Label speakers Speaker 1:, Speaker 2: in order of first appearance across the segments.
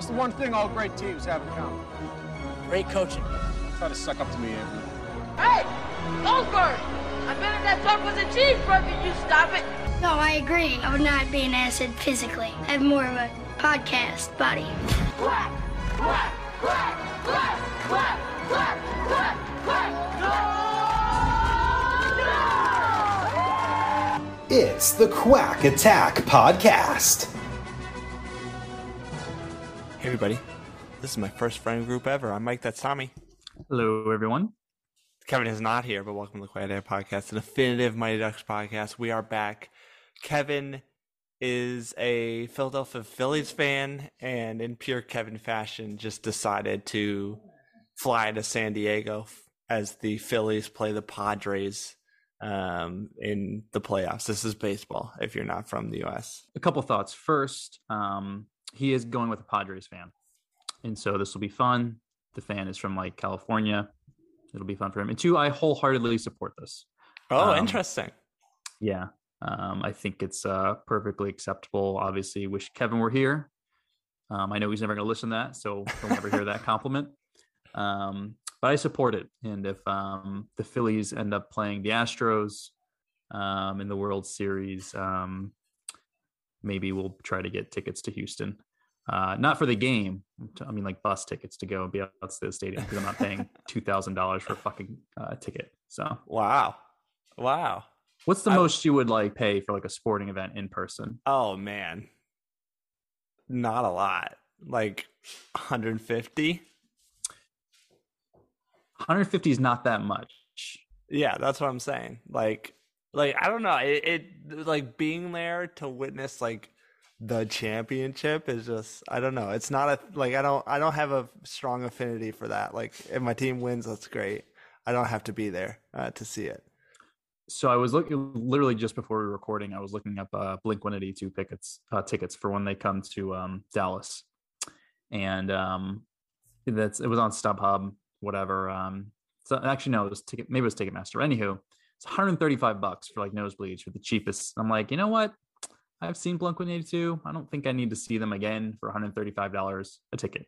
Speaker 1: That's the one thing all great teams have in common?
Speaker 2: Great coaching.
Speaker 1: Try to suck up to me, Anthony.
Speaker 3: Hey, Goldberg! I bet if that talk was a cheeseburger, you stop it.
Speaker 4: No, I agree. I would not be an asset physically. I have more of a podcast body.
Speaker 3: Quack, quack, quack, quack, quack, quack, quack, quack. No! No!
Speaker 5: It's the Quack Attack Podcast.
Speaker 6: Hey everybody, this is my first friend group ever. I'm Mike. That's Tommy.
Speaker 7: Hello, everyone.
Speaker 6: Kevin is not here, but welcome to the Quack Attack Podcast, an definitive Mighty Ducks podcast. We are back. Kevin is a Philadelphia Phillies fan, and in pure Kevin fashion, just decided to fly to San Diego as the Phillies play the Padres um, in the playoffs. This is baseball. If you're not from the U.S.,
Speaker 7: A couple thoughts. First, um, he is going with a Padres fan, and so this will be fun. The fan is from like California. It'll be fun for him. And two, I wholeheartedly support this.
Speaker 6: oh,
Speaker 7: Um,
Speaker 6: interesting.
Speaker 7: Yeah, um, I think it's uh, perfectly acceptable. Obviously, wish Kevin were here. Um, I know he's never going to listen to that, so he'll never hear that compliment. Um, but I support it. And if um, the Phillies end up playing the Astros um, in the World Series, um, maybe we'll try to get tickets to Houston. Uh, not for the game. I mean, like bus tickets to go and be out to the stadium because I'm not paying two thousand dollars for a fucking uh, ticket. So,
Speaker 6: Wow, wow.
Speaker 7: what's the
Speaker 6: I-
Speaker 7: most you would like pay for like a sporting event in person?
Speaker 6: Oh man. Not a lot. Like 150.
Speaker 7: 150 is not that much.
Speaker 6: Yeah, that's what I'm saying. Like like I don't know. It, it like being there to witness like the championship is just I don't know. It's not a like I don't I don't have a strong affinity for that. Like if my team wins, that's great. I don't have to be there uh, to see it.
Speaker 7: So I was looking literally just before we were recording. I was looking up uh, Blink One Eighty Two tickets uh, tickets for when they come to um, Dallas, and um, that's it was on StubHub, whatever. Um, so actually, no, it was ticket. Maybe it was Ticketmaster. Anywho, it's 135 bucks for like nosebleeds for the cheapest. I'm like, you know what? I've seen Blink One Eighty Two. I don't think I need to see them again for 135 dollars a ticket.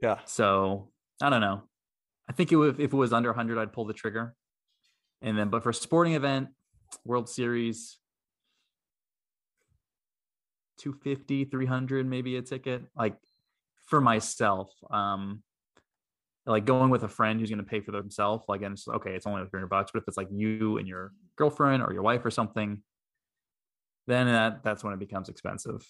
Speaker 6: Yeah.
Speaker 7: So I don't know. I think it would, if it was under 100, I'd pull the trigger. And then, but for a sporting event, World Series, 250, 300, maybe a ticket. Like for myself, um, like going with a friend who's going to pay for themselves, like, and it's okay, it's only 300 bucks. But if it's like you and your girlfriend or your wife or something, then that that's when it becomes expensive.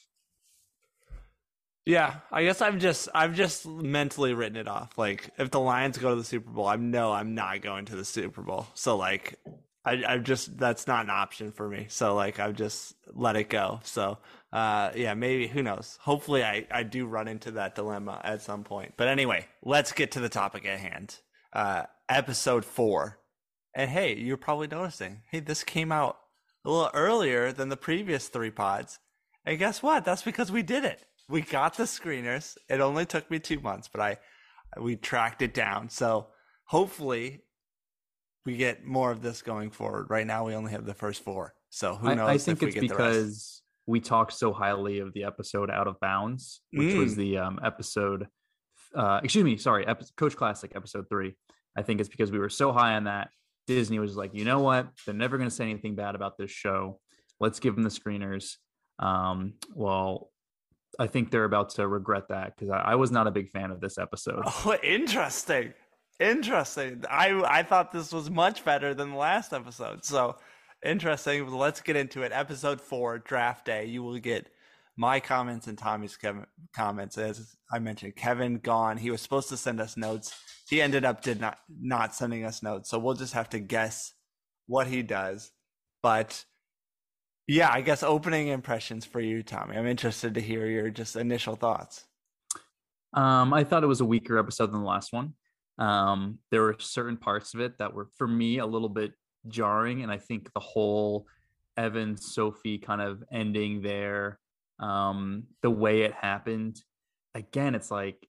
Speaker 6: Yeah, I guess I've just I've just mentally written it off. Like if the Lions go to the Super Bowl, I know I'm not going to the Super Bowl. So like I I just that's not an option for me. So like I've just let it go. So uh yeah, maybe who knows. Hopefully I I do run into that dilemma at some point. But anyway, let's get to the topic at hand. Uh episode 4. And hey, you're probably noticing. Hey, this came out a little earlier than the previous 3 pods. And guess what? That's because we did it we got the screeners. It only took me two months, but I we tracked it down. So hopefully we get more of this going forward. Right now we only have the first four. So who knows
Speaker 7: I, I think
Speaker 6: if we
Speaker 7: it's
Speaker 6: get the rest.
Speaker 7: because we talked so highly of the episode Out of Bounds, which was
Speaker 6: Mm.
Speaker 7: the um, episode. Uh, excuse me, sorry, epi- Coach Classic episode three. I think it's because we were so high on that. Disney was like, you know what? They're never going to say anything bad about this show. Let's give them the screeners. Um, well, I think they're about to regret that because I, I was not a big fan of this episode.
Speaker 6: Oh, interesting. Interesting. I I thought this was much better than the last episode. So interesting. Let's get into it. Episode four, draft day. You will get my comments and Tommy's Kev- comments. As I mentioned, Kevin gone. He was supposed to send us notes. He ended up did not not sending us notes. So we'll just have to guess what he does. But yeah, I guess opening impressions for you, Tommy. I'm interested to hear your just initial thoughts.
Speaker 7: Um, I thought it was a weaker episode than the last one. Um, there were certain parts of it that were for me a little bit jarring, and I think the whole Evan Sofi kind of ending there, um, the way it happened, again, it's like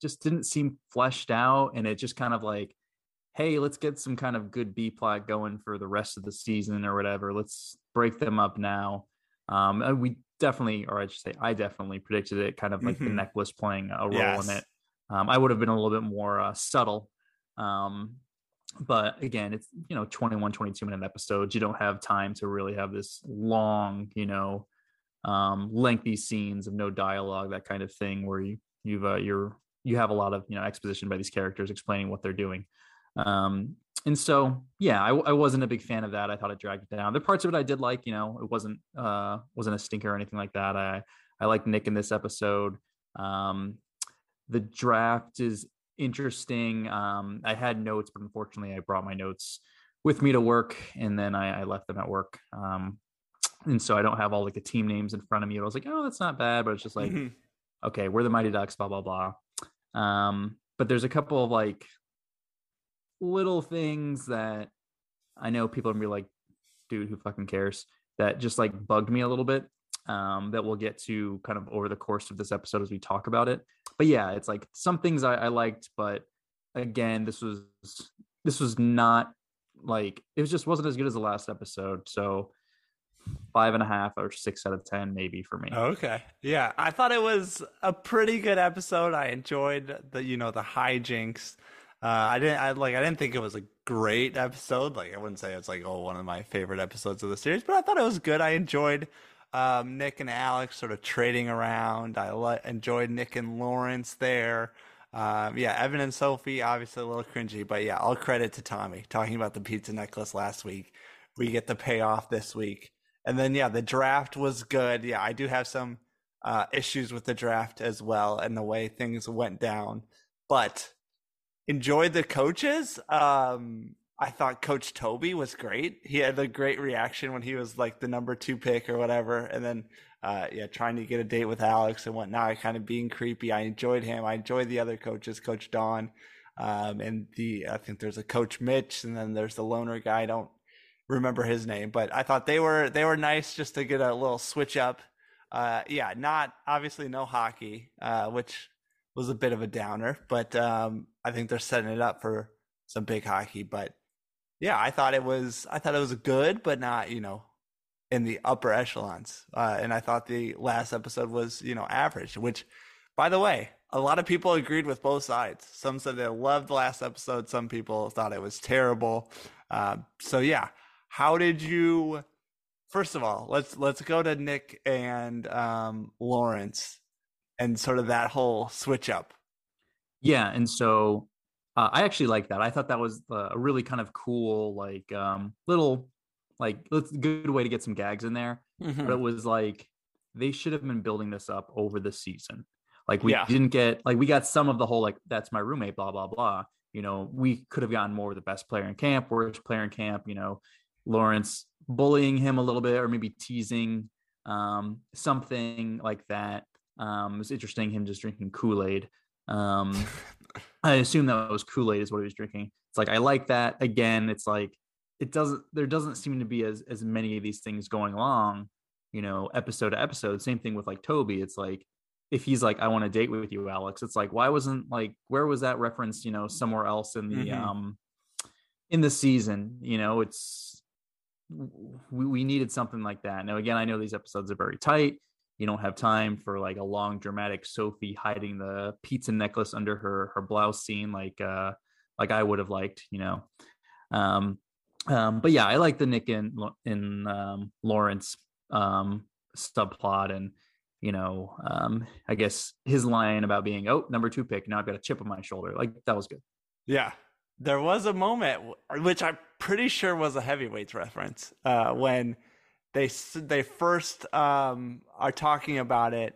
Speaker 7: just didn't seem fleshed out, and it just kind of like, hey, let's get some kind of good B plot going for the rest of the season or whatever. Let's break them up now. Um, we definitely, or I should say, I definitely predicted it, kind of like
Speaker 6: Mhm.
Speaker 7: the necklace playing a role
Speaker 6: Yes.
Speaker 7: in it. Um, I would have been a little bit more uh, subtle. Um, but again, it's, you know, 21, 22 minute episodes. You don't have time to really have this long, you know, um, lengthy scenes of no dialogue, that kind of thing where you, you've, uh, you're, you have a lot of, you know, exposition by these characters explaining what they're doing. Um, and so, yeah, I, I wasn't a big fan of that. I thought it dragged it down. The parts of it I did like, you know, it wasn't, uh, wasn't a stinker or anything like that. I, I like Nick in this episode. Um, the draft is interesting. Um, I had notes, but unfortunately, I brought my notes with me to work, and then I, I left them at work. Um, and so I don't have all like the team names in front of me. I was like, oh, that's not bad, but it's just like,
Speaker 6: Mhm.
Speaker 7: okay, we're the Mighty Ducks, blah blah blah. Um, but there's a couple of like little things that I know people are gonna be like, dude, who fucking cares? That just like bugged me a little bit. Um, that we'll get to kind of over the course of this episode as we talk about it. But yeah, it's like some things I, I liked, but again, this was this was not like it was just wasn't as good as the last episode. So five and a half or six out of ten maybe for me.
Speaker 6: Okay. Yeah, I thought it was a pretty good episode. I enjoyed the you know the hijinks. Uh, I didn't I like I didn't think it was a great episode. Like I wouldn't say it's like oh one of my favorite episodes of the series, but I thought it was good. I enjoyed um, Nick and Alex sort of trading around. I li- enjoyed Nick and Lawrence there. Um, yeah, Evan and Sofi obviously a little cringy, but yeah, all credit to Tommy talking about the pizza necklace last week. We get the payoff this week. And then yeah, the draft was good. Yeah, I do have some uh, issues with the draft as well and the way things went down, but enjoyed the coaches. Um, I thought Coach Toby was great. He had a great reaction when he was like the number two pick or whatever, and then uh, yeah, trying to get a date with Alex and whatnot, kind of being creepy. I enjoyed him. I enjoyed the other coaches, Coach Don, um, and the I think there's a Coach Mitch, and then there's the loner guy. I don't remember his name, but I thought they were they were nice just to get a little switch up. Uh, yeah, not obviously no hockey, uh, which was a bit of a downer, but um, I think they're setting it up for some big hockey. But yeah, I thought it was I thought it was good, but not you know in the upper echelons. Uh, and I thought the last episode was you know average. Which, by the way, a lot of people agreed with both sides. Some said they loved the last episode. Some people thought it was terrible. Uh, so yeah, how did you? First of all, let's let's go to Nick and um, Lawrence and sort of that whole switch up.
Speaker 7: Yeah, and so uh, I actually like that. I thought that was uh, a really kind of cool, like um, little, like let's good way to get some gags in there.
Speaker 6: Mm-hmm.
Speaker 7: But it was like they should have been building this up over the season. Like we
Speaker 6: Yeah.
Speaker 7: didn't get like we got some of the whole like that's my roommate, blah blah blah. You know, we could have gotten more with the best player in camp, worst player in camp. You know, Lawrence bullying him a little bit or maybe teasing um, something like that. Um, it was interesting him just drinking Kool Aid. Um, I assume that was Kool Aid is what he was drinking. It's like I like that. Again, it's like it doesn't. There doesn't seem to be as as many of these things going along. You know, episode to episode. Same thing with like Toby. It's like if he's like, I want to date with you, Alex. It's like why wasn't like where was that referenced? You know, somewhere else in the
Speaker 6: Mhm.
Speaker 7: um in the season. You know, it's we, we needed something like that. Now, again, I know these episodes are very tight. You don't have time for like a long dramatic Sofi hiding the pizza necklace under her her blouse scene like uh like I would have liked, you know. Um um but yeah, I like the Nick Lo- in um Lawrence um subplot and you know, um I guess his line about being oh, number 2 pick, now I've got a chip on my shoulder. Like that was good.
Speaker 6: Yeah. There was a moment which I'm pretty sure was a heavyweights reference uh, when they they first um, are talking about it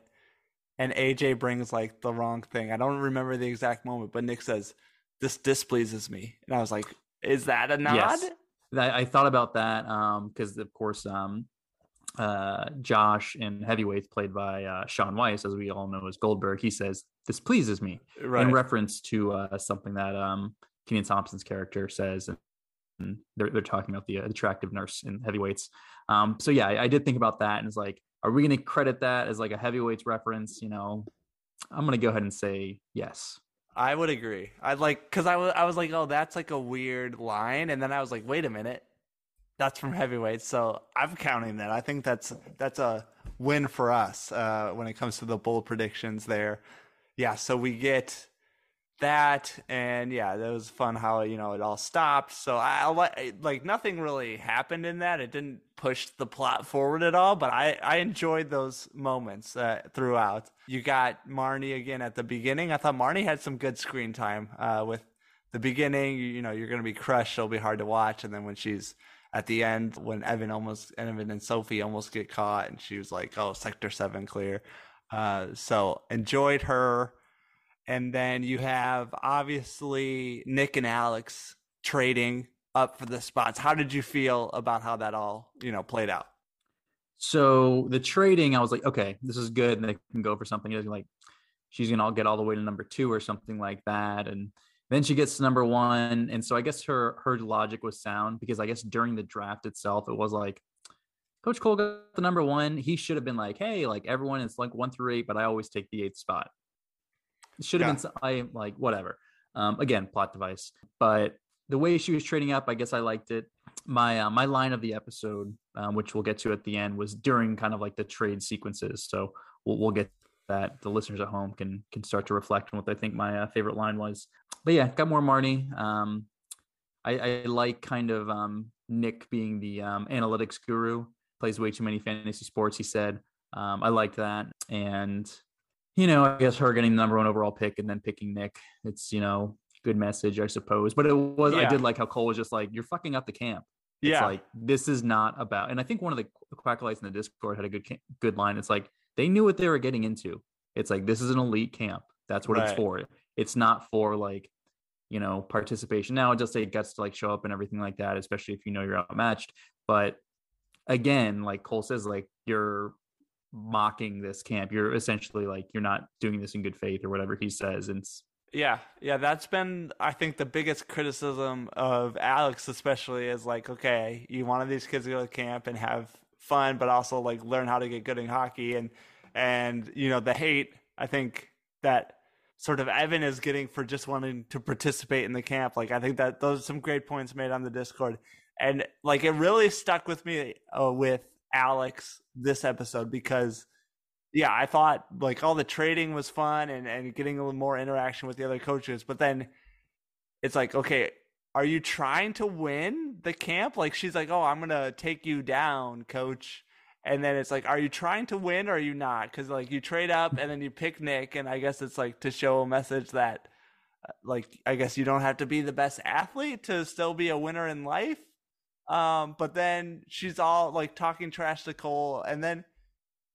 Speaker 6: and AJ brings like the wrong thing. I don't remember the exact moment, but Nick says this displeases me. And I was like, is that a nod?
Speaker 7: Yes. I, I thought about that um because of course um uh, Josh in heavyweights, played by uh, Shaun Weiss, as we all know as Goldberg, he says, "This pleases me,"
Speaker 6: Right.
Speaker 7: in reference to uh, something that um, Kenan Thompson's character says, and they're they're talking about the uh, attractive nurse in heavyweights. Um, so yeah, I, I did think about that, and it's like, are we going to credit that as like a heavyweights reference? You know, I'm going to go ahead and say yes.
Speaker 6: I would agree. I'd like because I was I was like, oh, that's like a weird line, and then I was like, wait a minute, that's from heavyweight. So I'm counting that. I think that's that's a win for us uh, when it comes to the bold predictions there. Yeah, so we get that, and yeah, that was fun how you know it all stopped. So I, like nothing really happened in that. It didn't push the plot forward at all, but I I enjoyed those moments uh, throughout. You got Marnie again at the beginning. I thought Marnie had some good screen time uh, with the beginning. You, you know, you're gonna be crushed. She'll be hard to watch, and then when she's at the end, when Evan almost Evan and Sofi almost get caught, and she was like, "Oh, Sector Seven clear." Uh, so enjoyed her. And then you have obviously Nick and Alex trading up for the spots. How did you feel about how that all, you know, played out?
Speaker 7: So the trading, I was like, okay, this is good, and they can go for something. Like she's gonna all get all the way to number two or something like that, and then she gets to number one. And so I guess her her logic was sound because I guess during the draft itself, it was like Coach Cole got the number one. He should have been like, hey, like everyone is like one through eight, but I always take the eighth spot. It should have
Speaker 6: Yeah.
Speaker 7: been I like whatever. Um, again, plot device. But the way she was trading up, I guess I liked it. My uh, my line of the episode, um, which we'll get to at the end, was during kind of like the trade sequences. So we'll we'll get that. The listeners at home can can start to reflect on what they think my uh, favorite line was. But yeah, got more Marnie. Um, I, I like kind of um, Nick being the um, analytics guru. Plays way too many fantasy sports. He said. Um, I liked that, and you know, I guess her getting the number one overall pick and then picking Nick. It's you know, good message, I suppose. But it was I did like how Cole was just like, "You're fucking up the camp." It's
Speaker 6: Yeah.
Speaker 7: like this is not about. And I think one of the quacklights in the Discord had a good good line. It's like they knew what they were getting into. It's like this is an elite camp. That's what it's for. It's not for like you know participation. Now it just say it gets to like show up and everything like that, especially if you know you're outmatched. But again, like Cole says, like you're mocking this camp. You're essentially like you're not doing this in good faith or whatever he says. And
Speaker 6: Yeah, yeah, that's been I think the biggest criticism of Alex, especially, is like, okay, you wanted these kids to go to camp and have fun, but also like learn how to get good in hockey, and and you know the hate I think that sort of Evan is getting for just wanting to participate in the camp. Like I think that those are some great points made on the Discord, and like it really stuck with me uh, with Alex this episode because yeah, I thought like all the trading was fun and, and getting a little more interaction with the other coaches, but then it's like, okay, are you trying to win the camp? Like she's like, oh, I'm gonna take you down, coach. And then it's like, are you trying to win or are you not? Because like you trade up and then you pick Nick, and I guess it's like to show a message that, uh, like, I guess you don't have to be the best athlete to still be a winner in life. Um, but then she's all like talking trash to Cole, and then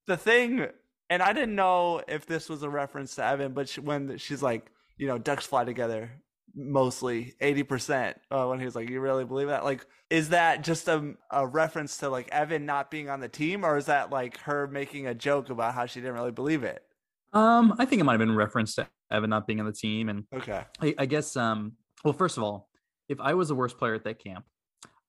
Speaker 6: the thing, and I didn't know if this was a reference to Evan, but she, when she's like, you know, ducks fly together, mostly eighty percent. Uh, when he was like, "You really believe that?" Like, is that just a a reference to like Evan not being on the team, or is that like her making a joke about how she didn't really believe it?
Speaker 7: um, I think it might have been a reference to Evan not being on the team, and
Speaker 6: Okay.
Speaker 7: I, I guess um, well, first of all, if I was the worst player at that camp,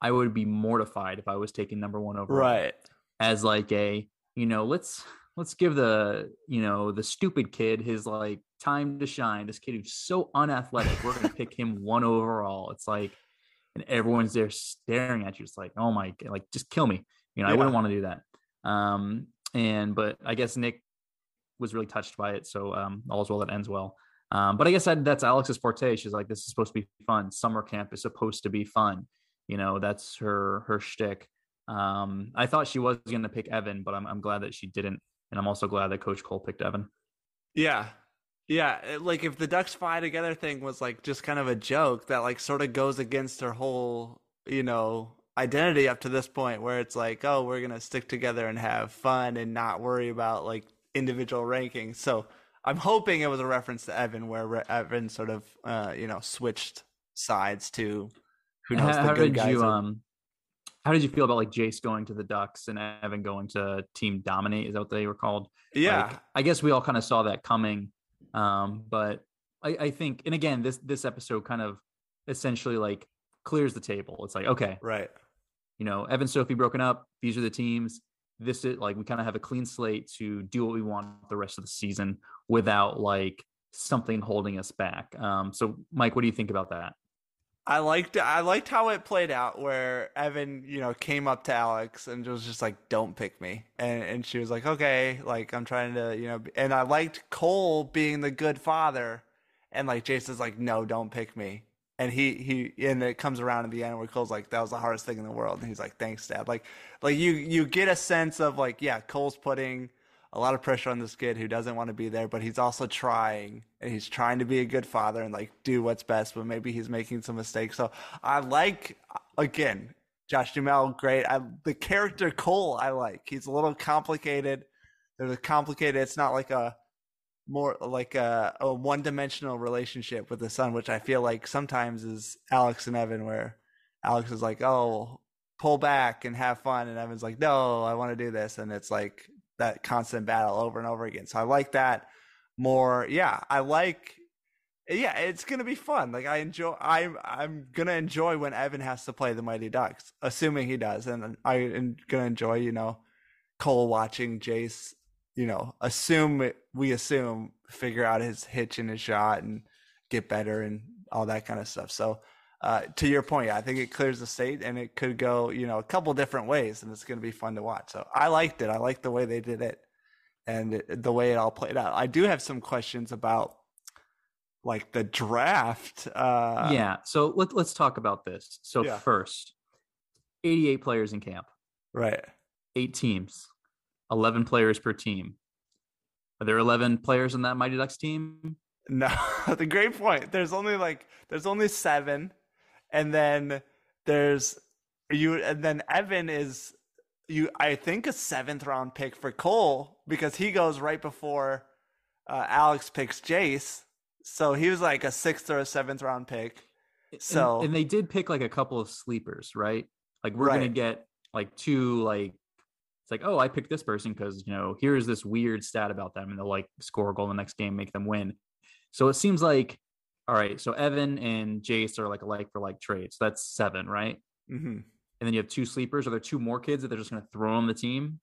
Speaker 7: I would be mortified if I was taking number one overall.
Speaker 6: Right.
Speaker 7: as like a you know let's let's give the you know the stupid kid his like time to shine. This kid who's so unathletic we're gonna pick him one overall. It's like and everyone's there staring at you. It's like oh my like just kill me. You know i wouldn't want to do that. Um and but i guess nick was really touched by it so um all's well that ends well. Um but i guess that, that's alex's forte. She's like this is supposed to be fun. Summer camp is supposed to be fun you know that's her her shtick um, I thought she was going to pick Evan, but I'm I'm glad that she didn't, and I'm also glad that Coach Cole picked Evan.
Speaker 6: Yeah. Yeah, like if the Ducks fly together thing was like just kind of a joke that like sort of goes against her whole, you know, identity up to this point where it's like, oh, we're to stick together and have fun and not worry about like individual rankings. So, I'm hoping it was a reference to Evan where Re- Evan sort of uh, you know, switched sides to who knows
Speaker 7: how,
Speaker 6: the
Speaker 7: how
Speaker 6: good
Speaker 7: did
Speaker 6: guys.
Speaker 7: you
Speaker 6: are-
Speaker 7: um? how did you feel about like Jace going to the Ducks and Evan going to Team Dominate? Is that what they were called?
Speaker 6: Yeah.
Speaker 7: Like, I guess we all kind of saw that coming. Um, but I, I think, and again, this this episode kind of essentially like clears the table. It's like, okay,
Speaker 6: right.
Speaker 7: you know, Evan Sofi broken up. These are the teams. This is like we kind of have a clean slate to do what we want the rest of the season without like something holding us back. Um, so Mike, what do you think about that?
Speaker 6: I liked I liked how it played out where Evan, you know, came up to Alex and was just like, "Don't pick me," and and she was like, "Okay," like I'm trying to, you know, and I liked Cole being the good father, and like Jason's like, "No, don't pick me," and he he and it comes around in the end where Cole's like, "That was the hardest thing in the world," and he's like, "Thanks, Dad." Like like you you get a sense of like, yeah, Cole's putting a lot of pressure on this kid who doesn't want to be there, but he's also trying and he's trying to be a good father and like do what's best, but maybe he's making some mistakes. So I like again, Josh Duhamel, great. I, the character Cole, I like. He's a little complicated. There's a complicated. It's not like a more like a, a one-dimensional relationship with the son, which I feel like sometimes is Alex and Evan, where Alex is like, "Oh, pull back and have fun," and Evan's like, "No, I want to do this," and it's like that constant battle over and over again. So I like that more. Yeah, I like. Yeah, it's gonna be fun. Like I enjoy. I'm I'm gonna enjoy when Evan has to play the Mighty Ducks, assuming he does, and I'm gonna enjoy. You know, Cole watching Jace. You know, assume we assume figure out his hitch and his shot and get better and all that kind of stuff. So uh, to your point, I think it clears the state and it could go, you know, a couple different ways and it's going to be fun to watch. So I liked it. I liked the way they did it and it, the way it all played out. I do have some questions about like the draft. Uh,
Speaker 7: yeah. So let, let's talk about this. So
Speaker 6: Yeah.
Speaker 7: first, 88 players in camp,
Speaker 6: Right.
Speaker 7: eight teams, 11 players per team. Are there 11 players in that Mighty Ducks team?
Speaker 6: No, the great point. There's only like, there's only seven. And then there's you, and then Evan is you, I think a seventh round pick for Cole because he goes right before uh, Alex picks Jace. So he was like a sixth or a seventh round pick. So
Speaker 7: and, they did pick like a couple of sleepers, right? Like we're gonna get like two like it's like oh I picked this person because you know here's this weird stat about them and they'll like score a goal in the next game make them win. So it seems like all right, so Evan and Jace are like a like for like trade, so that's seven, right?
Speaker 6: Mhm.
Speaker 7: And then you have two sleepers. Are there two more kids that they're just gonna throw on the team?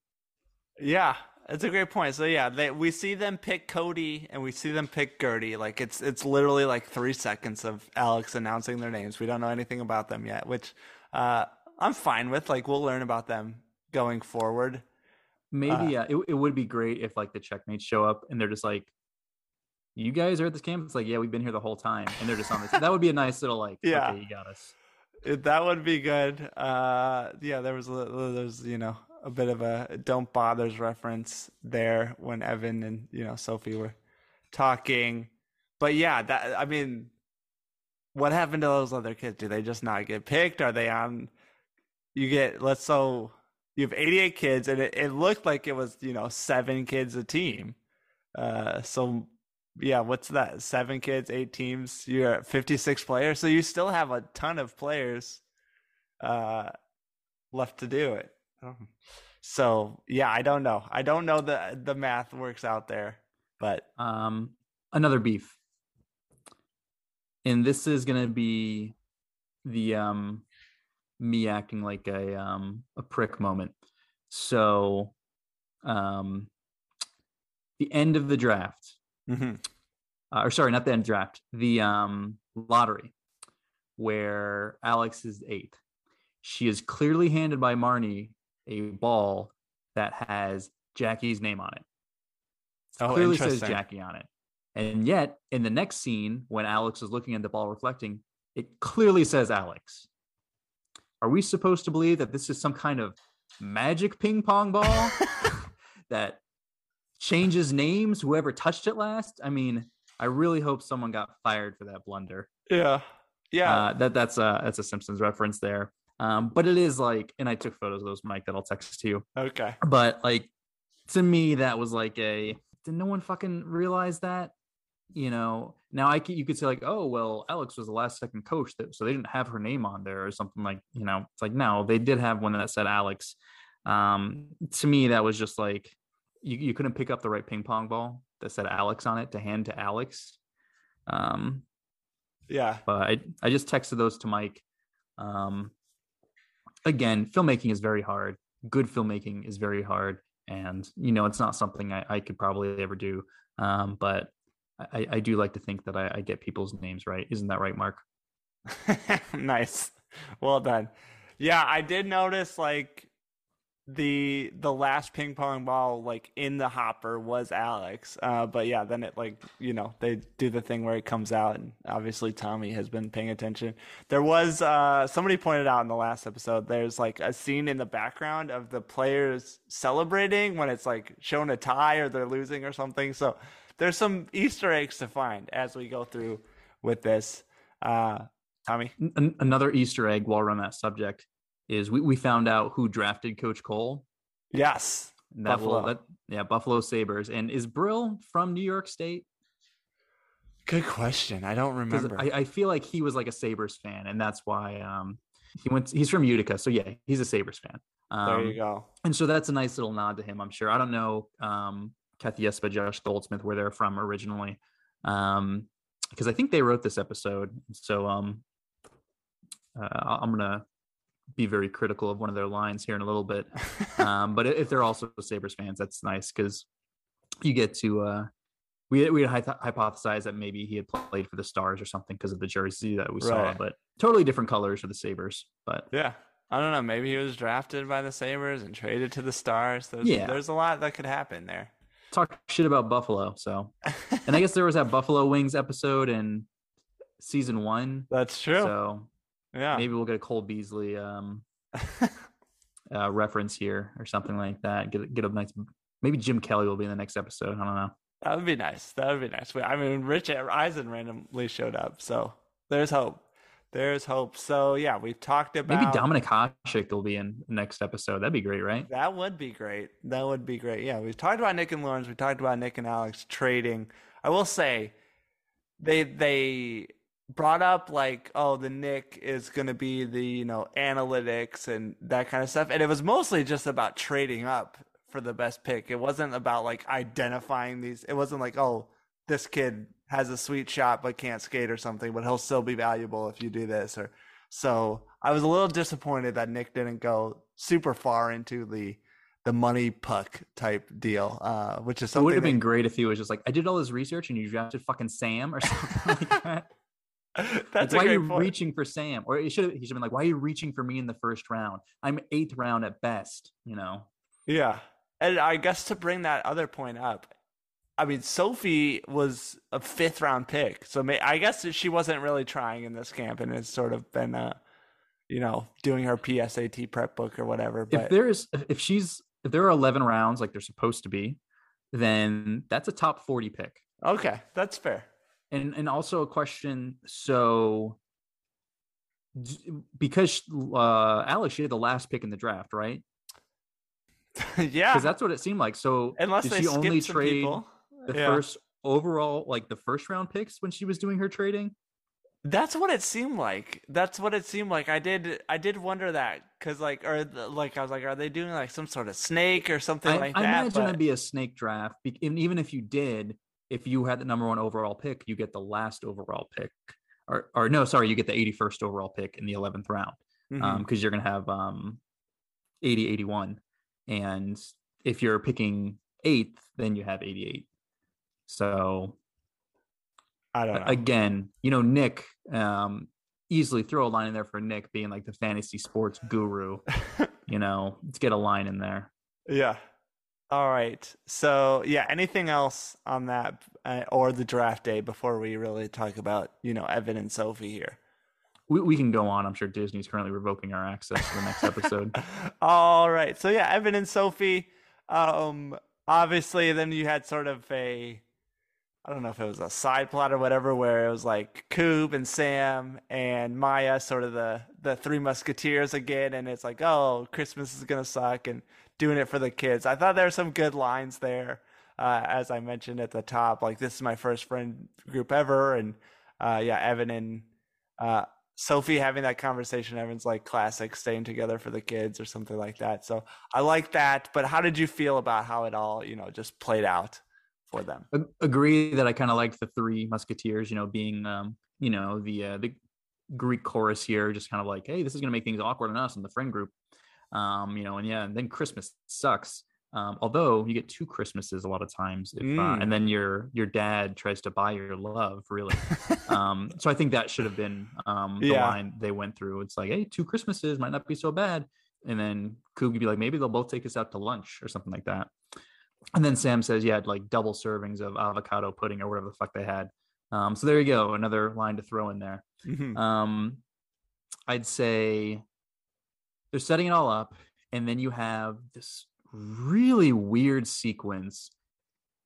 Speaker 6: Yeah, it's a great point. So yeah, they, we see them pick Cody and we see them pick Gertie. Like it's it's literally like three seconds of Alex announcing their names. We don't know anything about them yet, which uh, I'm fine with. Like we'll learn about them going forward.
Speaker 7: Maybe
Speaker 6: Uh,
Speaker 7: yeah, it, it would be great if like the checkmates show up and they're just like, "You guys are at this camp." It's like, "Yeah, we've been here the whole time," and they're just on this. that would be a nice little like,
Speaker 6: Yeah.
Speaker 7: "Okay, you got us."
Speaker 6: It- that would be good. Uh, yeah, there was a, little- there's you know a bit of a don't bothers reference there when Evan and you know Sofi were talking, but yeah, that I mean, what happened to those other kids? Do they just not get picked? Are they on? You get let's so you have 88 kids, and it, it looked like it was you know seven kids a team. Uh, so yeah, what's that? Seven kids, eight teams. You're at 56 players, so you still have a ton of players uh, left to do it. So yeah, I don't know. I don't know the the math works out there, but
Speaker 7: Um, another beef, and this is gonna be the um me acting like a um a prick moment. So, um, the end of the draft,
Speaker 6: mhm.
Speaker 7: uh, or sorry, not the end draft, the um lottery, where Alex is eighth. She is clearly handed by Marnie a ball that has Jackie's name on it.
Speaker 6: Oh,
Speaker 7: clearly says. Jackie on it. And yet, in the next scene, when Alex is looking at the ball reflecting, it clearly says Alex. Are we supposed to believe that this is some kind of magic ping pong ball that changes names, whoever touched it last? I mean, I really hope someone got fired for that blunder.
Speaker 6: yeah, yeah,
Speaker 7: Uh, that that's a that's a Simpsons reference there. Um, but it is like, and I took photos of those, Mike, that I'll text to you.
Speaker 6: okay.
Speaker 7: But like to me, that was like a did no one fucking realize that? you know, now I could, you could say like, oh well, Alex was the last second coach, that, so they didn't have her name on there or something like, you know, it's like no, they did have one that said Alex. Um, to me, that was just like you, you couldn't pick up the right ping pong ball that said Alex on it to hand to Alex. Um,
Speaker 6: yeah,
Speaker 7: but I I just texted those to Mike. Um, again, filmmaking is very hard. Good filmmaking is very hard, and you know it's not something I, I could probably ever do. Um, but I, I do like to think that I, I get people's names right. Isn't that right, Mark?
Speaker 6: nice. Well done. Yeah, I did notice like the the last ping pong ball like in the hopper was Alex. Uh, but yeah, then it like you know they do the thing where it comes out, and obviously Tommy has been paying attention. There was uh, somebody pointed out in the last episode. There's like a scene in the background of the players celebrating when it's like showing a tie or they're losing or something. So there's some Easter eggs to find as we go through with this. Uh, Tommy,
Speaker 7: N- another Easter egg while we're on that subject is we, we found out who drafted Coach Cole.
Speaker 6: Yes.
Speaker 7: That Buffalo. Will, that, yeah, Buffalo Sabres. And is Brill from New York State?
Speaker 6: Good question. I don't remember.
Speaker 7: I, I, feel like he was like a Sabres fan, and that's why um, he went. He's from Utica, so yeah, he's a Sabres fan.
Speaker 6: Um, there you go.
Speaker 7: And so that's a nice little nod to him. I'm sure. I don't know um, Cathy Yuspa, Josh Goldsmith, where they're from originally, because um, I think they wrote this episode. So um, uh, I'm gonna be very critical of one of their lines here in a little bit. um, but if they're also Sabres fans, that's nice because you get to. Uh, we we had hypothesized that maybe he had played for the Stars or something because of the jersey that we right. saw, but totally different colors for the Sabres. But
Speaker 6: yeah, I don't know. Maybe he was drafted by the Sabres and traded to the Stars. There's, yeah. there's a lot that could happen there.
Speaker 7: Talk shit about Buffalo. So, and I guess there was that Buffalo Wings episode in season one.
Speaker 6: That's true.
Speaker 7: So yeah. Maybe we'll get a Cole Beasley um, uh, reference here or something like that. Get get a nice. Maybe Jim Kelly will be in the next episode. I don't know.
Speaker 6: That would be nice. That would be nice. I mean, Rich Eisen randomly showed up, so there's hope. There's hope. So yeah, we've talked about
Speaker 7: maybe Dominik Hasek will be in next episode. That'd be great, right?
Speaker 6: That would be great. That would be great. Yeah, we've talked about Nick and Lawrence. We talked about Nick and Alex trading. I will say, they they brought up like oh the nick is going to be the you know analytics and that kind of stuff and it was mostly just about trading up for the best pick it wasn't about like identifying these it wasn't like oh this kid has a sweet shot but can't skate or something but he'll still be valuable if you do this or so i was a little disappointed that nick didn't go super far into the the money puck type deal, uh, which is something.
Speaker 7: It would have
Speaker 6: that,
Speaker 7: been great if he was just like, I did all this research and you drafted fucking Sam or something like that.
Speaker 6: That's
Speaker 7: like, why are you
Speaker 6: point.
Speaker 7: reaching for Sam? Or he should have he should have been like, why are you reaching for me in the first round? I'm eighth round at best, you know.
Speaker 6: Yeah. And I guess to bring that other point up, I mean, Sofi was a fifth round pick, so may, I guess she wasn't really trying in this camp, and it's sort of been, uh, you know, doing her PSAT prep book or whatever. But
Speaker 7: if there's, if she's, if there are eleven rounds like they're supposed to be, then that's a top forty pick.
Speaker 6: Okay, that's fair
Speaker 7: and and also a question so because uh alex she had the last pick in the draft right?
Speaker 6: Yeah.
Speaker 7: Because that's what it seemed like. So
Speaker 6: unless did she only trade
Speaker 7: the yeah. first overall like the first round picks when she was doing her trading?
Speaker 6: That's what it seemed like. That's what it seemed like. I did i did wonder that because like or like i was like are they doing like some sort of snake or something
Speaker 7: I,
Speaker 6: like
Speaker 7: I
Speaker 6: that?
Speaker 7: imagine but... it'd be a snake draft and even if you did if you had the number one overall pick, you get the last overall pick, or or no, sorry, you get the 81st overall pick in the 11th round because mm-hmm. um, you're going to have um, 80, 81, and if you're picking eighth, then you have 88. So
Speaker 6: I don't know.
Speaker 7: Again, you know, Nick, um, easily throw a line in there for Nick being like the fantasy sports guru. you know, let's get a line in there.
Speaker 6: Yeah. All right. So, yeah, anything else on that uh, or the draft day before we really talk about, you know, Evan and Sofi here?
Speaker 7: We, we can go on. I'm sure Disney's currently revoking our access to the next episode.
Speaker 6: All right. So, yeah, Evan and Sofi. Um, obviously, then you had sort of a, I don't know if it was a side plot or whatever, where it was like Koob and Sam and Maya, sort of the the three musketeers again, and it's like, oh, Christmas is gonna suck, and doing it for the kids. I thought there were some good lines there. uh, as I mentioned at the top. Like this is my first friend group ever, and uh, yeah, Evan and uh, Sofi having that conversation. Evan's like classic, staying together for the kids or something like that. So I like that. But how did you feel about how it all, you know, just played out for them?
Speaker 7: Agree that I kind of liked the three Musketeers. You know, being um, you know the uh, the Greek chorus here, just kind of like, hey, this is going to make things awkward on us and the friend group. Um, you know, and yeah, and then Christmas sucks. Um, although you get two Christmases a lot of times, if, mm. uh, and then your your dad tries to buy your love, really. um, so I think that should have been um, the yeah. line they went through. It's like, hey, two Christmases might not be so bad, and then Koob would be like, maybe they'll both take us out to lunch or something like that. And then Sam says, yeah, like double servings of avocado pudding or whatever the fuck they had. Um, so there you go, another line to throw in there. Mm-hmm. Um, I'd say they're setting it all up, and then you have this really weird sequence.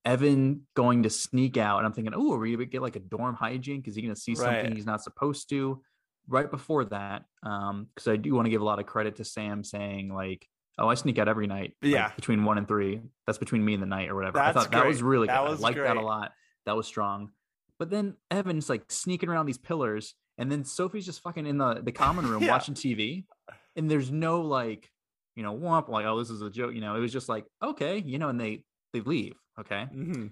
Speaker 7: Evan going to sneak out, and I'm thinking, oh, are we gonna get like a dorm hygiene? Is he gonna see something right. he's not supposed to? Right before that, um, because I do want to give a lot of credit to Sam saying like, "Oh, I sneak out every night,
Speaker 6: yeah,
Speaker 7: like, between one and three. That's between me and the night or whatever." That's I thought great. that was really that good. Was I liked that a lot. That was strong. But then Evan's like sneaking around these pillars, and then Sofi's just fucking in the the common room yeah. watching TV, and there's no like, you know, womp like, oh, this is a joke. You know, it was just like, okay, you know, and they they leave. Okay. Mm-hmm.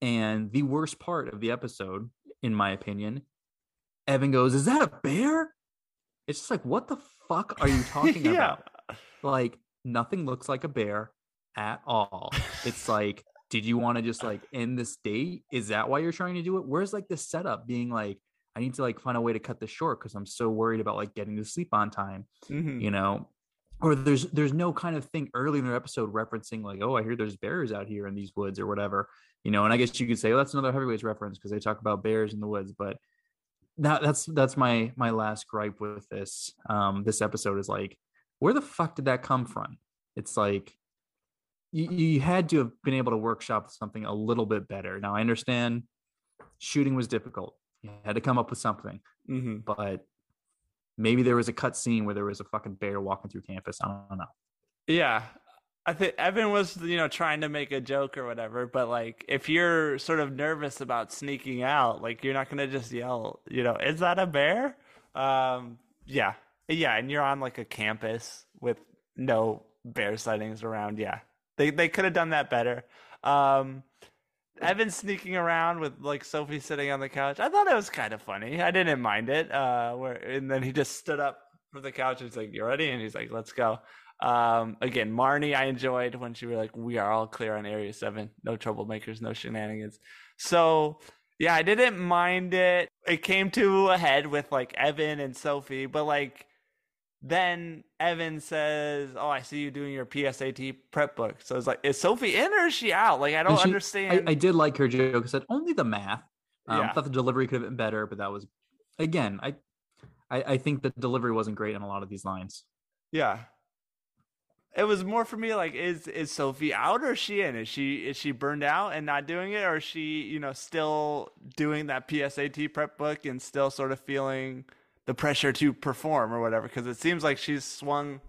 Speaker 7: And the worst part of the episode, in my opinion, Evan goes, "Is that a bear?" It's just like, what the fuck are you talking yeah. about? Like, nothing looks like a bear at all. It's like did you want to just like end this date? Is that why you're trying to do it? Where's like the setup being like, I need to like find a way to cut this short because I'm so worried about like getting to sleep on time, mm-hmm. you know? Or there's there's no kind of thing early in the episode referencing like, oh, I hear there's bears out here in these woods or whatever, you know. And I guess you could say, oh, that's another heavyweights reference because they talk about bears in the woods. But that that's that's my my last gripe with this um this episode is like, where the fuck did that come from? It's like you, you had to have been able to workshop something a little bit better. Now I understand shooting was difficult. You had to come up with something, mm-hmm. but maybe there was a cut scene where there was a fucking bear walking through campus. I don't know.
Speaker 6: Yeah, I think Evan was, you know, trying to make a joke or whatever, but like if you're sort of nervous about sneaking out, like you're not gonna just yell, you know, is that a bear? Um, yeah, yeah, and you're on like a campus with no bear sightings around. Yeah, they they could have done that better. Um, Evan sneaking around with like Sofi sitting on the couch. I thought it was kind of funny. I didn't mind it. Uh, where and then he just stood up from the couch and he's like, "You ready?" And he's like, "Let's go." Um, again, Marnie, I enjoyed when she was like, "We are all clear on Area Seven. No troublemakers, no shenanigans." So yeah, I didn't mind it. It came to a head with like Evan and Sofi, but like then Evan says, "Oh, I see you doing your PSAT prep book." So it's like, is Sofi in or is she out? Like, I don't she, understand.
Speaker 7: I, I, did like her joke. I said only the math. Um, yeah. I thought the delivery could have been better, but that was again, I, I, I think the delivery wasn't great on a lot of these lines.
Speaker 6: Yeah, it was more for me like, is is Sofi out or is she in? Is she is she burned out and not doing it, or is she you know still doing that PSAT prep book and still sort of feeling the pressure to perform or whatever because it seems like she's swung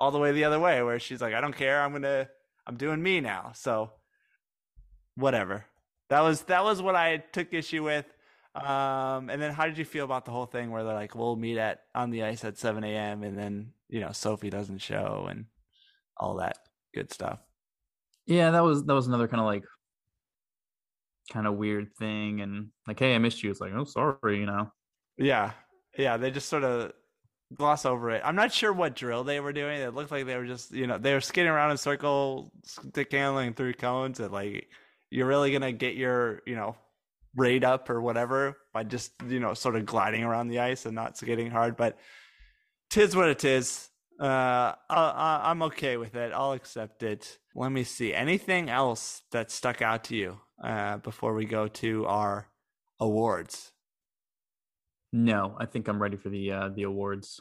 Speaker 6: all the way the other way where she's like i don't care i'm gonna i'm doing me now. So whatever. That was that was what i took issue with. Um and then how did you feel about the whole thing where they're like we'll meet at on the ice at 7 a.m and then you know sofi doesn't show and all that good stuff?
Speaker 7: Yeah that was that was another kind of like kind of weird thing and like hey i missed you. It's like oh sorry you know?
Speaker 6: Yeah yeah, they just sort of gloss over it. I'm not sure what drill they were doing. It looked like they were just, you know, they were skidding around in circles, stick handling through cones, and like you're really gonna get your, you know, rate up or whatever by just, you know, sort of gliding around the ice and not skidding hard. But tis what it is. Uh, I, am okay with it. I'll accept it. Let me see. Anything else that stuck out to you uh, before we go to our awards?
Speaker 7: No, I think I'm ready for the uh, the awards.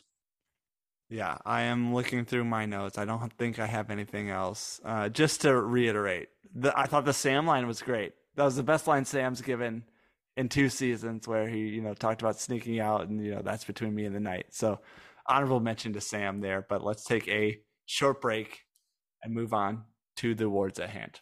Speaker 6: Yeah, I am looking through my notes. I don't think I have anything else. Uh, just to reiterate, the, I thought the Sam line was great. That was the best line Sam's given in two seasons, where he you know talked about sneaking out, and you know that's between me and the night. So honorable mention to Sam there. But let's take a short break and move on to the awards at hand.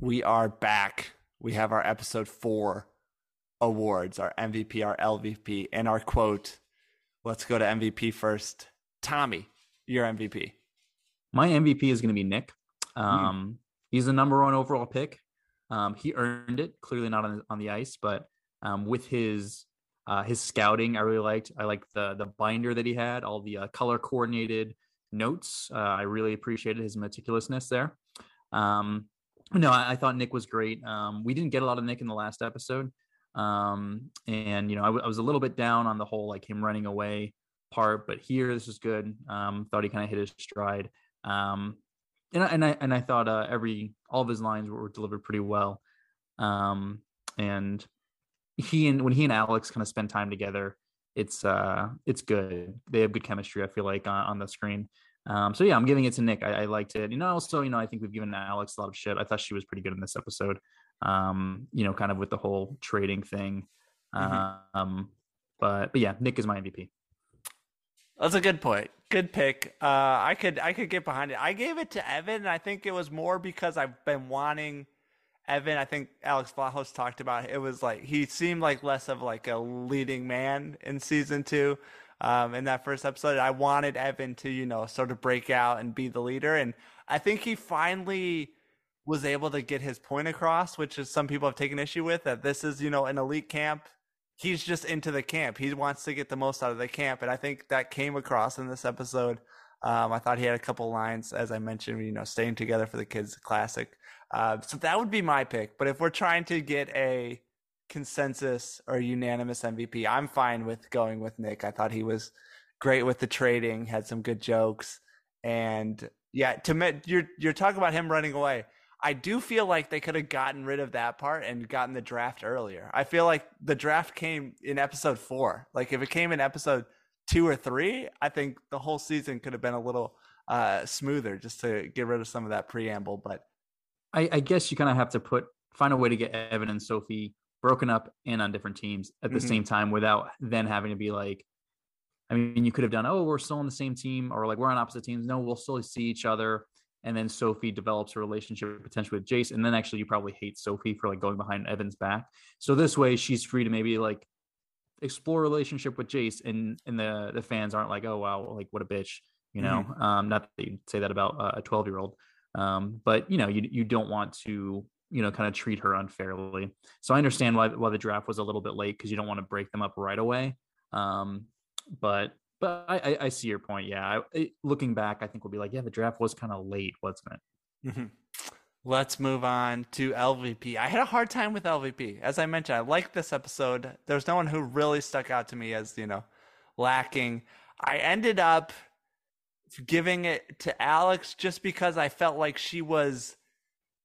Speaker 6: We are back. We have our episode four awards, our MVP, our LVP, and our quote. Let's go to MVP first. Tommy, your MVP.
Speaker 7: My MVP is going to be Nick. Um, mm. He's the number one overall pick. Um, he earned it. Clearly not on, on the ice, but um, with his uh, his scouting, I really liked. I liked the the binder that he had, all the uh, color coordinated notes. Uh, I really appreciated his meticulousness there. Um, no, I, I, thought Nick was great. Um, we didn't get a lot of Nick in the last episode, um, and you know I, w- I was a little bit down on the whole like him running away part, but here this is good. Um, thought he kind of hit his stride, um, and I, and I and I thought uh, every all of his lines were, were delivered pretty well, um, and he and when he and Alex kind of spend time together, it's uh it's good. They have good chemistry. I feel like on, on the screen. Um, so yeah, I'm giving it to Nick. I, I, liked it. You know, also, you know, I think we've given Alex a lot of shit. I thought she was pretty good in this episode. Um, you know, kind of with the whole trading thing. Mm-hmm. Um, but but yeah, Nick is my MVP.
Speaker 6: That's a good point. Good pick. Uh, I could I could get behind it. I gave it to Evan. And I think it was more because I've been wanting Evan. I think Alex Vlahos talked about it. it was like he seemed like less of like a leading man in season two um, in that first episode. I wanted Evan to, you know, sort of break out and be the leader. And I think he finally was able to get his point across, which is some people have taken issue with that this is, you know, an elite camp. He's just into the camp. He wants to get the most out of the camp. And I think that came across in this episode. Um, I thought he had a couple lines, as I mentioned, you know, staying together for the kids classic. Uh, so that would be my pick. But if we're trying to get a consensus or unanimous MVP. I'm fine with going with Nick. I thought he was great with the trading, had some good jokes, and yeah, to you're you're talking about him running away. I do feel like they could have gotten rid of that part and gotten the draft earlier. I feel like the draft came in episode four. Like if it came in episode two or three, I think the whole season could have been a little uh, smoother just to get rid of some of that preamble. But
Speaker 7: I, I guess you kind of have to put find a way to get Evan and Sofi broken up and on different teams at the mm-hmm. same time without then having to be like I mean, you could have done, oh, we're still on the same team, or like we're on opposite teams. No, we'll still see each other. And then Sofi develops a relationship potentially with Jace. And then actually, you probably hate Sofi for like going behind Evan's back. So this way, she's free to maybe like explore a relationship with Jace, and and the the fans aren't like, oh wow, like what a bitch, you know. Mm-hmm. Um, not that you say that about a twelve year old, um, but you know, you you don't want to you know, kind of treat her unfairly. So I understand why why the draft was a little bit late because you don't want to break them up right away. Um, but but I, I, see your point. Yeah, I, looking back, I think we'll be like, yeah, the draft was kind of late, wasn't it?
Speaker 6: Mm-hmm. Let's move on to LVP. I had a hard time with LVP. As I mentioned, I liked this episode. There's no one who really stuck out to me as, you know, lacking. I ended up giving it to Alex just because I felt like she was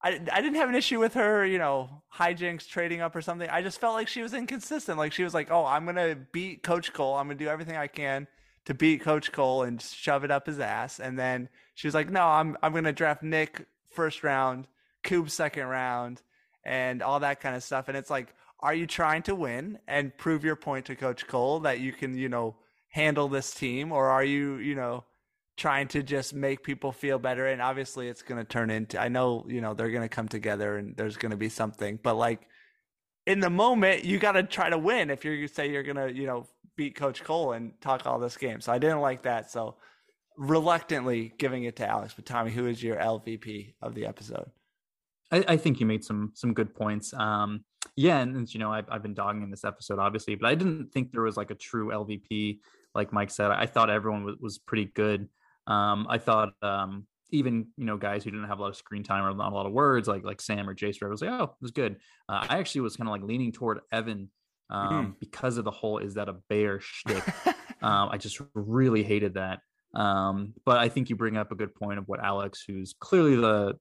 Speaker 6: I, I didn't have an issue with her, you know, hijinks trading up or something. I just felt like she was inconsistent. Like she was like, "Oh, I'm gonna beat Coach Cole. I'm gonna do everything I can to beat Coach Cole and shove it up his ass." And then she was like, "No, I'm I'm gonna draft Nick first round, Koob second round, and all that kind of stuff." And it's like, are you trying to win and prove your point to Coach Cole that you can, you know, handle this team, or are you, you know? Trying to just make people feel better and obviously it's going to turn into i know you know they're going to come together and there's going to be something but like in the moment you got to try to win if you're say you're going to you know beat coach cole and talk all this game. So i didn't like that so reluctantly giving it to alex. But tommy who is your lvp of the episode?
Speaker 7: I, I think you made some some good points. Um yeah and, and you know I've, I've been dogging in this episode obviously but i didn't think there was like a true lvp like mike said i thought everyone was, was pretty good um, I thought um, even you know guys who didn't have a lot of screen time or not a lot of words like like Sam or Jace, I was like, oh, it was good. Uh, I actually was kind of like leaning toward Evan um, mm. because of the whole is that a bear shtick. um, I just really hated that. Um, but I think you bring up a good point of what Alex, who's clearly the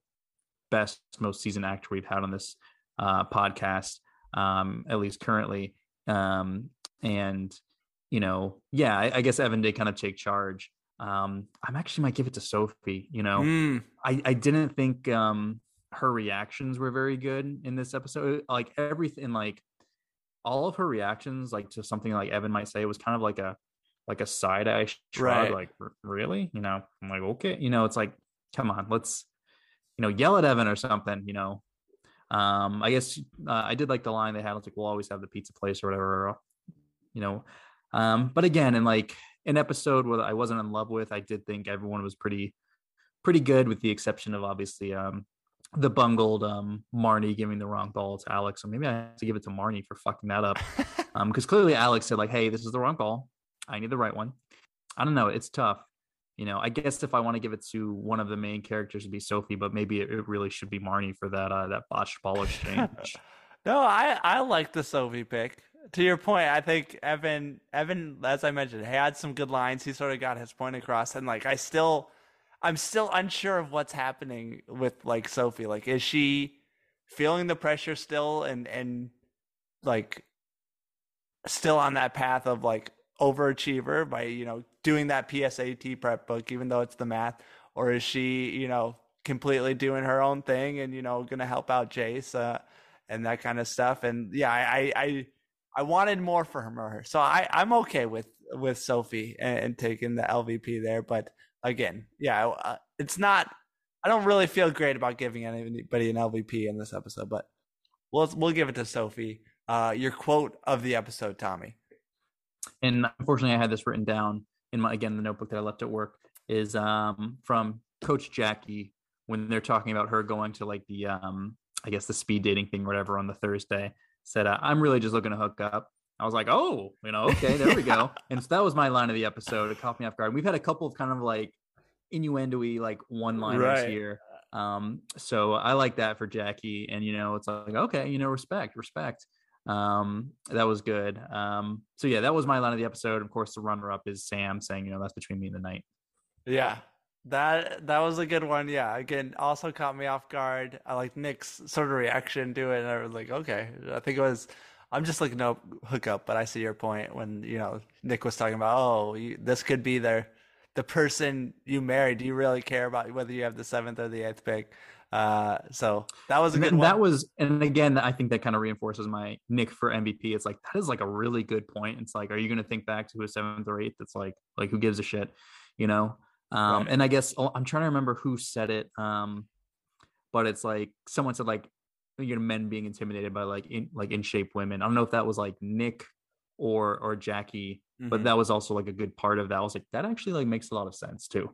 Speaker 7: best, most seasoned actor we've had on this uh, podcast, um, at least currently. Um, and you know, yeah, I, I guess Evan did kind of take charge. Um, I'm actually might give it to Sofi. You know,
Speaker 6: Mm,
Speaker 7: I, I didn't think um her reactions were very good in this episode. Like everything, like all of her reactions, like to something like Evan might say, was kind of like a like a side eye shrug.
Speaker 6: Right.
Speaker 7: Like really, you know? I'm like okay, you know, it's like come on, let's you know yell at Evan or something. You know, um, I guess uh, I did like the line they had. It's like we'll always have the pizza place or whatever. You know, um, but again, and like an episode where I wasn't in love with, I did think everyone was pretty pretty good, with the exception of obviously um, the bungled um, Marnie giving the wrong ball to Alex. So maybe I have to give it to Marnie for fucking that up, because clearly Alex said like, "Hey, this is the wrong ball. I need the right one." I don't know. It's tough. You know, I guess if I want to give it to one of the main characters, it'd be Sofi, but maybe it, it really should be Marnie for that uh, that botched ball exchange.
Speaker 6: No, I I like the Sofi pick. To your point, I think Evan Evan, as I mentioned, had some good lines. He sort of got his point across, and like I still, I'm still unsure of what's happening with like Sofi. Like, is she feeling the pressure still, and and like still on that path of like overachiever by you know doing that PSAT prep book, even though it's the math, or is she you know completely doing her own thing and you know gonna help out Jace uh, and that kind of stuff? And yeah, I I I, I wanted more for her, so I I'm okay with with Sofi and, and taking the LVP there, but again, yeah, uh, it's not. I don't really feel great about giving anybody an LVP in this episode, but we'll we'll give it to Sofi. Uh, your quote of the episode, Tommy.
Speaker 7: and unfortunately, I had this written down in my again the notebook that I left at work is um, from Coach Jackie when they're talking about her going to like the um, I guess the speed dating thing or whatever on the Thursday. Said uh, I'm really just looking to hook up. I was like, oh, you know, okay, there we go. and so that was my line of the episode. It caught me off guard. We've had a couple of kind of like innuendo-y like one-liners
Speaker 6: Right.
Speaker 7: here. Um, so I like that for Jackie. And you know, it's like, okay, you know, respect, respect. Um, that was good. Um, so yeah, that was my line of the episode. Of course, the runner-up is Sam saying, you know, that's between me and the night.
Speaker 6: Yeah. That that was a good one. Yeah. Again, also caught me off guard. I like Nick's sort of reaction to it, and I was like, okay. I think it was. I'm just looking up, but I see your point when you know Nick was talking about, oh, you, this could be their the person you marry. Do you really care about whether you have the seventh or the eighth pick? Uh, so that was a good one.
Speaker 7: that was, and again, I think that kind of reinforces my Nick for MVP. It's like that is like a really good point. It's like, are you going to think back to a seventh or eighth? It's like, like who gives a shit, you know? Um,
Speaker 6: Right.
Speaker 7: and I guess oh, I'm trying to remember who said it. Um, but it's like someone said like, you know, men being intimidated by like in like in shape women. I don't know if that was like Nick or or Jackie, but
Speaker 6: Mhm.
Speaker 7: that was also like a good part of that. I was like, that actually like makes a lot of sense too.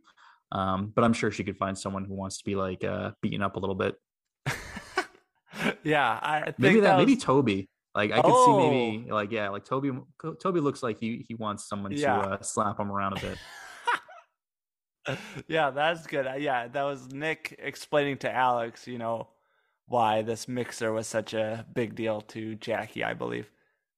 Speaker 7: Um, but I'm sure she could find someone who wants to be like uh beaten up a little bit.
Speaker 6: yeah, I think
Speaker 7: maybe that, maybe
Speaker 6: was-
Speaker 7: Toby. Like I could see maybe
Speaker 6: Oh.
Speaker 7: like yeah, like Toby. Toby looks like he he wants someone
Speaker 6: Yeah.
Speaker 7: to uh, slap him around a bit.
Speaker 6: yeah, that's good. Uh, Yeah, that was Nick explaining to Alex, you know, why this mixer was such a big deal to Jackie, I believe.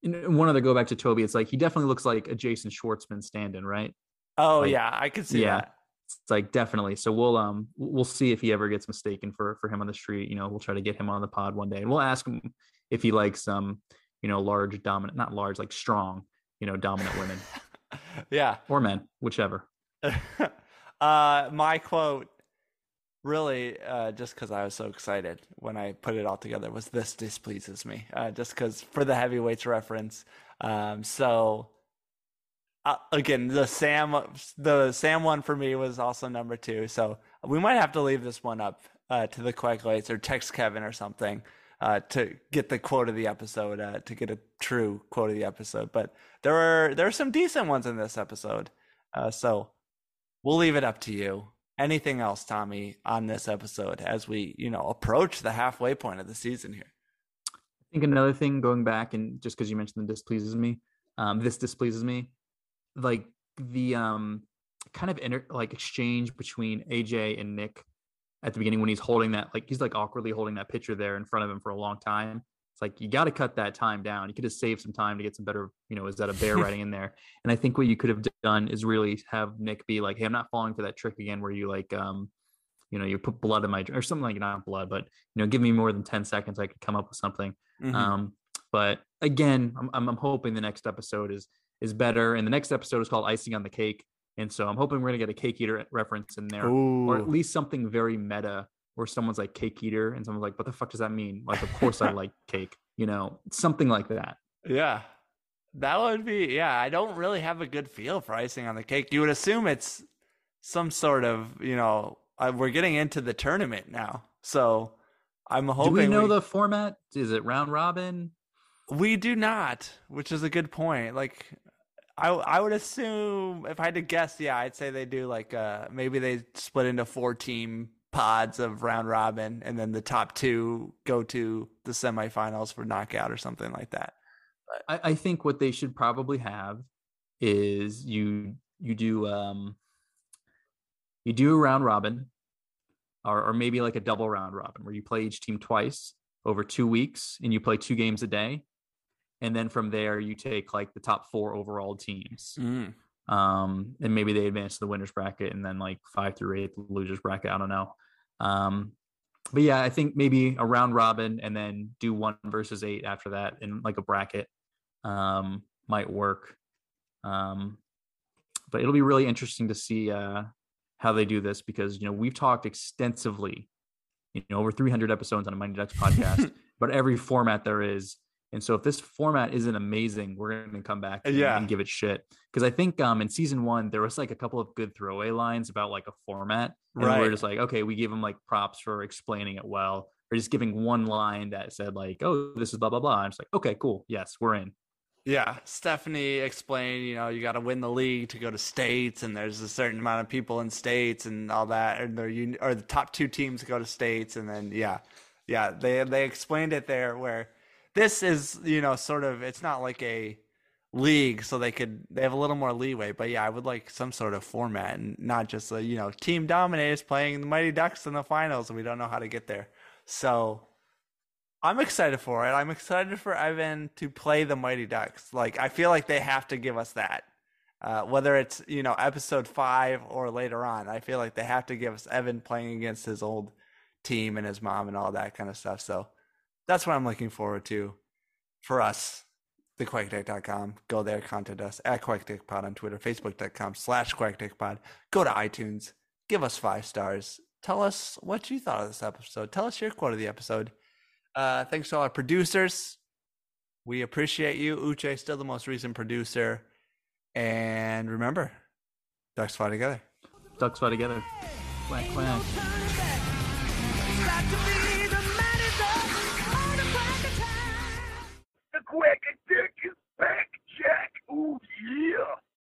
Speaker 7: And one other go back to Toby. It's like he definitely looks like a Jason Schwartzman stand-in, right?
Speaker 6: Oh
Speaker 7: Like,
Speaker 6: yeah, I could see
Speaker 7: yeah.
Speaker 6: that.
Speaker 7: It's like definitely. So we'll um we'll see if he ever gets mistaken for for him on the street. You know, we'll try to get him on the pod one day, and we'll ask him if he likes um you know large dominant, not large, like strong, you know, dominant women
Speaker 6: Yeah.
Speaker 7: or men, whichever.
Speaker 6: uh, my quote, really, uh, just because I was so excited when I put it all together, was "This displeases me." Uh, just because for the heavyweights reference. Um, so uh, again, the Sam, the Sam one for me was also number two. So we might have to leave this one up uh, to the Quacklights or text Kevin or something. Uh, to get the quote of the episode, uh, to get a true quote of the episode, but there are there are some decent ones in this episode, uh, so we'll leave it up to you. Anything else, Tommy, on this episode as we, you know, approach the halfway point of the season here?
Speaker 7: I think another thing going back and just because you mentioned the displeases me, um, this displeases me, like the um kind of inter- like exchange between AJ and Nick at the beginning when he's holding that like he's like awkwardly holding that picture there in front of him for a long time. It's like you got to cut that time down. You could have saved some time to get some better, you know, is that a bear writing in there? And I think what you could have done is really have Nick be like, "Hey, I'm not falling for that trick again where you like um you know, you put blood in my or something like not blood, but you know, give me more than ten seconds, I could come up with something.
Speaker 6: Mhm.
Speaker 7: Um, but again, I'm, I'm I'm hoping the next episode is is better, and the next episode is called icing on the cake, and so I'm hoping we're gonna get a cake eater reference in there, or at least something very meta, where someone's like cake eater, and someone's like, what the fuck does that mean? Like, of course I like cake, you know, something like that.
Speaker 6: Yeah. That would be yeah, I don't really have a good feel for icing on the cake. You would assume it's some sort of, you know, uh, we're getting into the tournament now. So I'm hoping
Speaker 7: Do we know
Speaker 6: we,
Speaker 7: the format? Is it round robin?
Speaker 6: we do not, which is a good point. Like I I would assume if I had to guess, yeah, I'd say they do like uh maybe they split into four team pods of round robin and then the top two go to the semifinals for knockout or something like that.
Speaker 7: I, I think what they should probably have is you you do um you do a round robin or, or maybe like a double round robin where you play each team twice over two weeks and you play two games a day and then from there you take like the top four overall teams
Speaker 6: Mm.
Speaker 7: um and maybe they advance to the winners bracket and then like five through eight the losers bracket i don't know um but yeah i think maybe a round robin and then do one versus eight after that in like a bracket um might work. Um but it'll be really interesting to see uh how they do this because you know we've talked extensively you know over 300 episodes on a mighty ducks podcast but every format there is and so if this format isn't amazing we're going to come back and,
Speaker 6: Yeah.
Speaker 7: and give it shit. Because i think um in season one there was like a couple of good throwaway lines about like a format and
Speaker 6: Right.
Speaker 7: we're just like okay we give them like props for explaining it well. Or just giving one line that said like oh this is blah blah blah. I'm just like okay cool. Yes we're in.
Speaker 6: Yeah, Stephanie explained, you know, you got to win the league to go to states, and there's a certain amount of people in states and all that, and they're or the top two teams go to states, and then yeah, yeah, they they explained it there where this is, you know, sort of it's not like a league, so they could they have a little more leeway, but yeah, I would like some sort of format and not just a you know team dominators playing the Mighty Ducks in the finals, and we don't know how to get there, so. I'm excited for it. I'm excited for Evan to play the Mighty Ducks. Like I feel like they have to give us that. Uh, whether it's you know episode five or later on, I feel like they have to give us Evan playing against his old team and his mom and all that kind of stuff. So that's what I'm looking forward to for us. TheQuackAttack.com. Go there, contact us at QuackAttackPod on Twitter, Facebook.com slash QuackAttackPod. Go to iTunes, give us five stars. Tell us what you thought of this episode. Tell us your quote of the episode. Uh, thanks to all our producers. We appreciate you. Uche still the most recent producer. And remember, ducks fly together.
Speaker 7: ducks fly together quack quack
Speaker 8: Got to be Ooh, yeah.